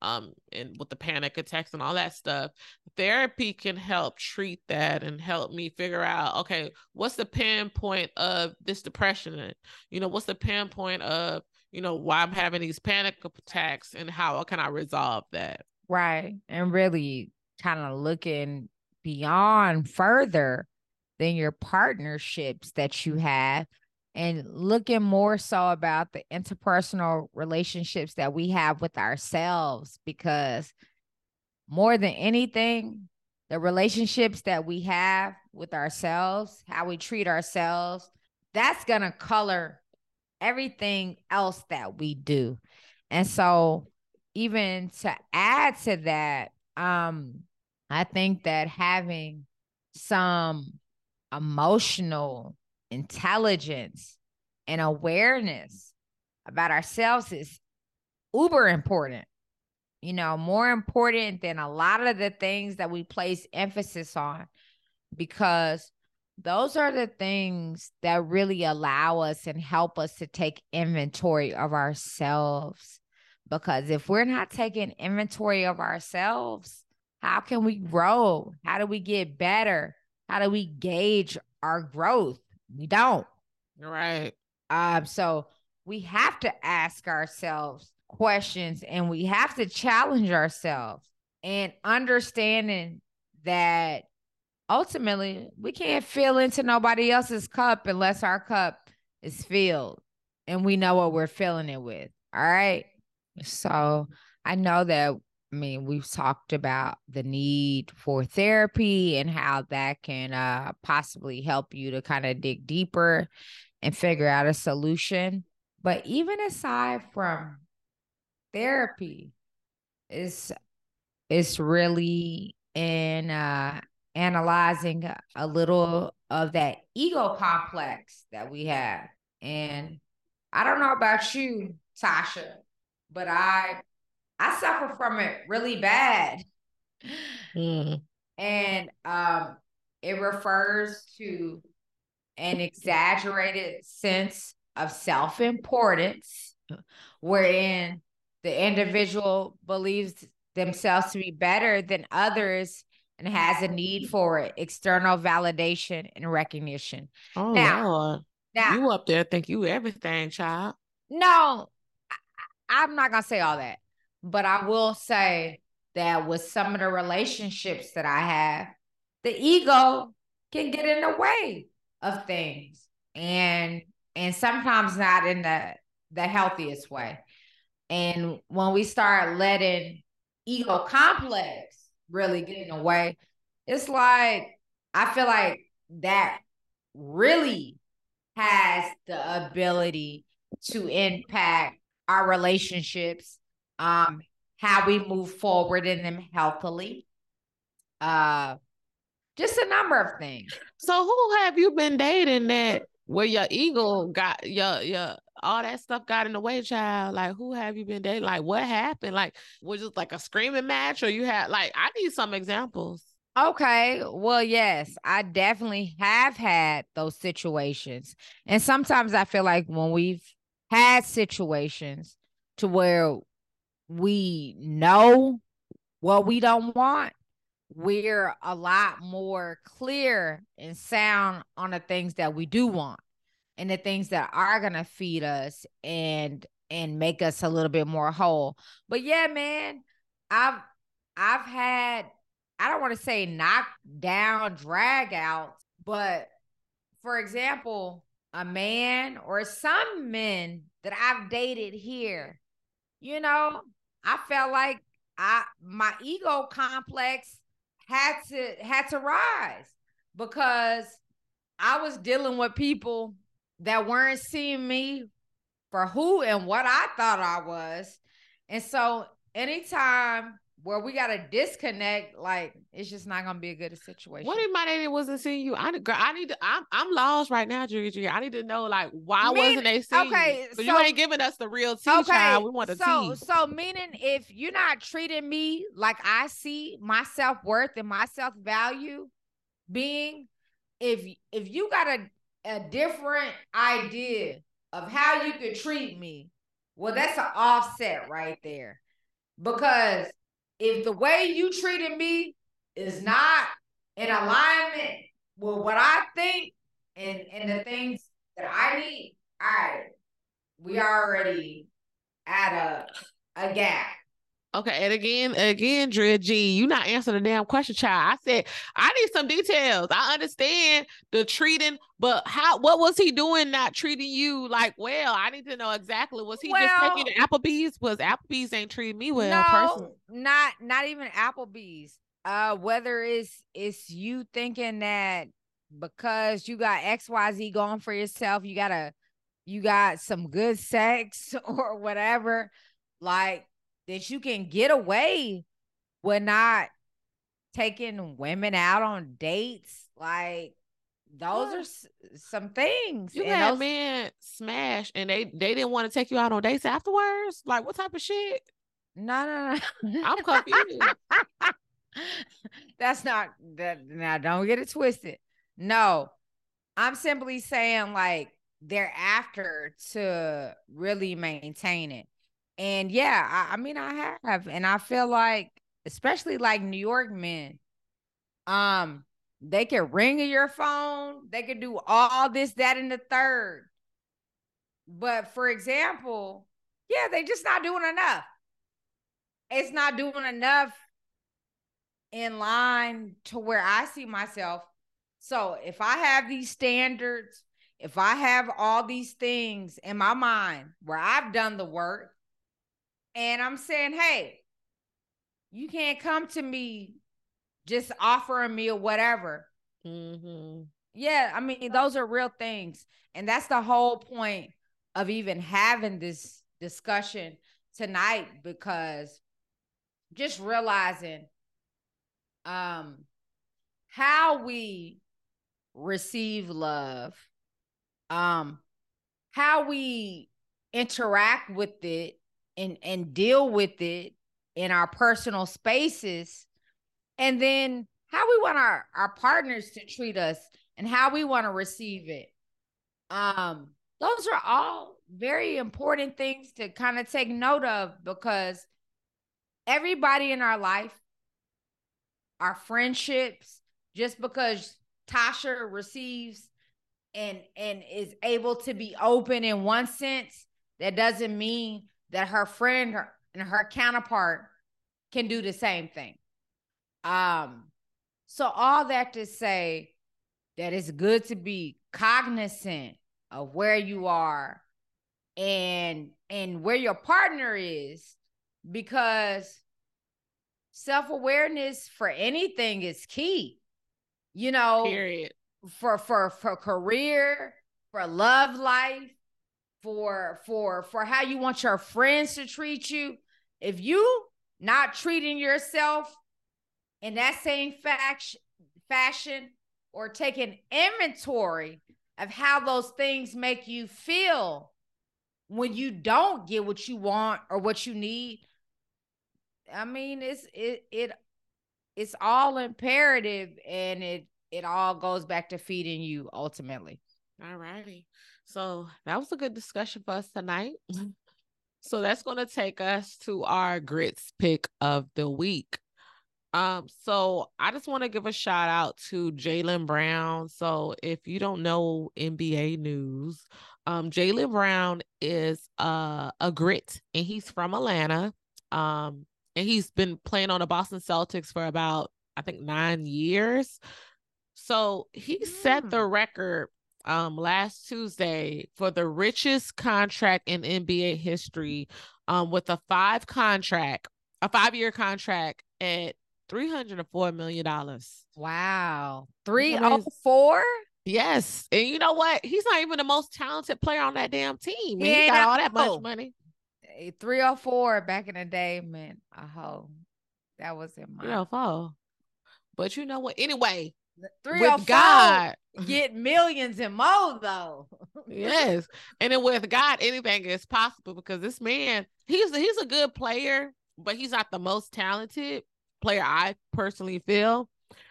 um and with the panic attacks and all that stuff therapy can help treat that and help me figure out okay what's the pinpoint of this depression you know what's the pinpoint of you know why i'm having these panic attacks and how can i resolve that right. And really kind of looking beyond further than your partnerships that you have and looking more so about the interpersonal relationships that we have with ourselves because more than anything the relationships that we have with ourselves how we treat ourselves that's going to color everything else that we do. And so even to add to that um i think that having some emotional intelligence and awareness about ourselves is uber important you know, more important than a lot of the things that we place emphasis on because those are the things that really allow us and help us to take inventory of ourselves. Because if we're not taking inventory of ourselves, how can we grow? How do we get better? How do we gauge our growth? We don't. Right. Um, so we have to ask ourselves questions and we have to challenge ourselves and understanding that ultimately we can't fill into nobody else's cup unless our cup is filled and we know what we're filling it with. All right. So I know that I mean, we've talked about the need for therapy and how that can uh, possibly help you to kind of dig deeper and figure out a solution. But even aside from therapy, it's it's really in uh, analyzing a little of that ego complex that we have. And I don't know about you, Tasha, but I I suffer from it really bad. Mm. And um it refers to an exaggerated sense of self-importance wherein the individual believes themselves to be better than others and has a need for external validation and recognition. Oh, now, Lord. now you up there think you everything, child. No, I, am not gonna say all that, but I will say that with some of the relationships that I have, the ego can get in the way of things, and and sometimes not in the the healthiest way. And when we start letting ego complex really get in the way, It's like I feel like that really has the ability to impact our relationships, um, how we move forward in them healthily. Uh just a number of things. So who have you been dating that where your ego got your your all that stuff got in the way, child. Like, who have you been dating? Like, what happened? Like, was it like a screaming match, or you had like? I need some examples. Okay. Well, yes, I definitely have had those situations. And sometimes I feel like when we've had situations to where we know what we don't want, we're a lot more clear and sound on the things that we do want and the things that are going to feed us and and make us a little bit more whole. But yeah, man, I've I've had I don't want to say knock down drag out but for example, a man or some men that I've dated here, you know, I felt like I my ego complex had to had to rise because I was dealing with people that weren't seeing me for who and what I thought I was. And so anytime where we got to disconnect, like it's just not gonna be a good situation. What if my daddy wasn't seeing you? I, I need to. I'm, I'm lost right now, Gigi. I need to know like why wasn't they seeing okay, you? So, you ain't giving us the real tea, okay, child. We want the so, tea. So meaning if you're not treating me like I see my self worth and my self value being, if if you got a a different idea of how you could treat me, well, that's an offset right there. Because if the way you treated me is not in alignment with what I think and, and the things that I need, all right, we already at a a gap. Okay, and again, again, Drea G, you not answering the damn question, child. I said I need some details. I understand the treating, but how? What was he doing? Not treating you like well? I need to know exactly. Was he well, just taking Applebee's? Was Applebee's ain't treating me well? No, personally. not not even Applebee's. Uh, whether it's it's you thinking that because you got X Y Z going for yourself, you gotta you got some good sex <laughs> or whatever. Like that you can get away with not taking women out on dates. Like those are s- some things. You had those- men smash and they they didn't want to take you out on dates afterwards. Like what type of shit? No, no, no. I'm confused. <laughs> That's not that. Now, don't get it twisted. No, I'm simply saying like they're after to really maintain it. And yeah, I, I mean, I have, and I feel like, especially like New York men, um, they can ring your phone, they can do all this, that, and the third. But for example, yeah, they just not doing enough. It's not doing enough in line to where I see myself. So if I have these standards, if I have all these things in my mind where I've done the work and I'm saying, hey, you can't come to me just offering me or whatever. Mm-hmm. Yeah, I mean, those are real things. And that's the whole point of even having this discussion tonight because just realizing um how we receive love um how we interact with it and and deal with it in our personal spaces. And then how we want our our partners to treat us and how we want to receive it. Um those are all very important things to kind of take note of because everybody in our life our friendships just because tasha receives and and is able to be open in one sense that doesn't mean that her friend and her counterpart can do the same thing. Um so all that to say that it's good to be cognizant of where you are and and where your partner is because self-awareness for anything is key you know period. for for for career for love life for for for how you want your friends to treat you. If you not treating yourself in that same faction fashion or taking inventory of how those things make you feel when you don't get what you want or what you need i mean it's it it it's all imperative and it it all goes back to feeding you ultimately. All righty so that was a good discussion for us tonight <laughs> so that's going to take us to our grits pick of the week um, so I just want to give a shout out to Jaylen Brown. So if you don't know NBA news, um, Jaylen Brown is uh, a grit and he's from Atlanta. Um, and he's been playing on the Boston Celtics for about, I think, nine years. So he set the mm. record um last Tuesday for the richest contract in NBA history um with a five contract, a five year contract at $304 million. Wow. 304? Yes. And you know what? He's not even the most talented player on that damn team. He, he got all that much money. 304 back in the day meant a hoe. That was in my 304. But you know what? Anyway, Three with God <laughs> get millions and more though. yes, and then with God, anything is possible because this man, he's he's a good player, but he's not the most talented player I personally feel.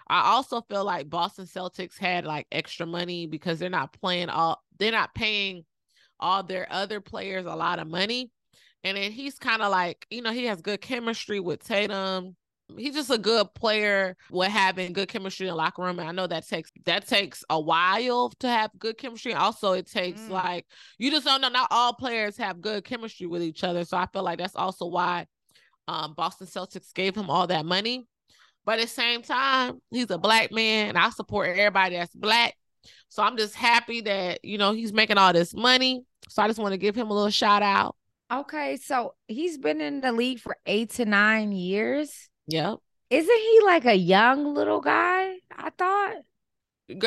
I also feel like Boston Celtics had like extra money because they're not playing all they're not paying all their other players a lot of money. And then he's kind of like, you know, he has good chemistry with Tatum. He's just a good player with having good chemistry in the locker room. And I know that takes that takes a while to have good chemistry. Also, it takes mm. like you just don't know not all players have good chemistry with each other. So I feel like that's also why um, Boston Celtics gave him all that money. But at the same time, he's a black man, and I support everybody that's black. So I'm just happy that you know he's making all this money. So I just want to give him a little shout out. Okay, so he's been in the league for eight to nine years. Yep. Isn't he like a young little guy? I thought.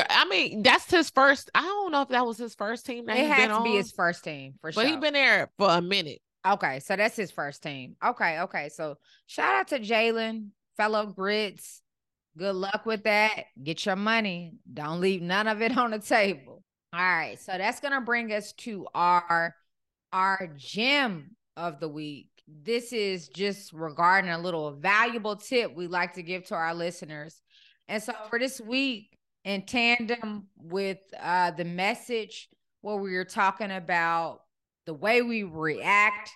I mean, that's his first. I don't know if that was his first team. That it had to on, be his first team for sure. But he's been there for a minute. Okay, so that's his first team. Okay, okay. So shout out to Jaylen, fellow Grits. Good luck with that. Get your money. Don't leave none of it <laughs> on the table. All right, so that's gonna bring us to our our gem of the week. This is just regarding a little valuable tip we like to give to our listeners. And so for this week, in tandem with uh, the message where we were talking about the way we react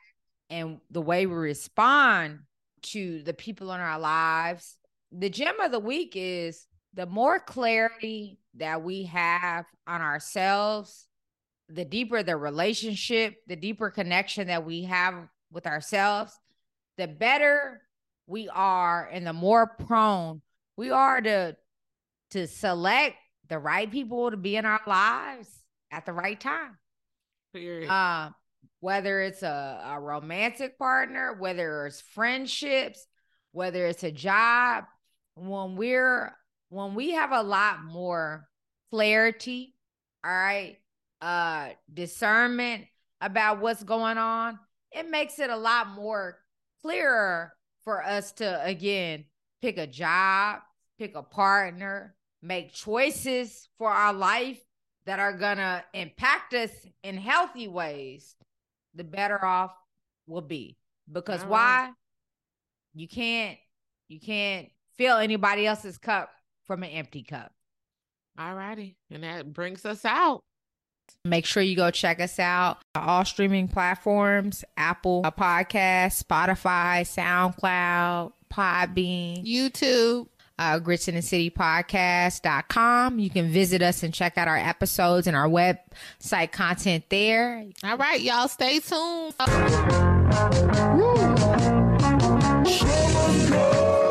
and the way we respond to the people in our lives, the gem of the week is the more clarity that we have on ourselves, the deeper the relationship, the deeper connection that we have with ourselves, the better we are and the more prone we are to to select the right people to be in our lives at the right time. Period. Uh, whether it's a, a romantic partner, whether it's friendships, whether it's a job, when we're when we have a lot more clarity, all right, uh discernment about what's going on, it makes it a lot more clearer for us to again pick a job, pick a partner, make choices for our life that are going to impact us in healthy ways, the better off we'll be. Because why? You can't you can't fill anybody else's cup from an empty cup. All righty. And that brings us out. Make sure you go check us out. All streaming platforms Apple uh, Podcast, Spotify, SoundCloud, Podbean, YouTube. Uh, gritsandthecitypodcast.com. You can visit us and check out our episodes and our website content there. All right, y'all, stay tuned. Woo.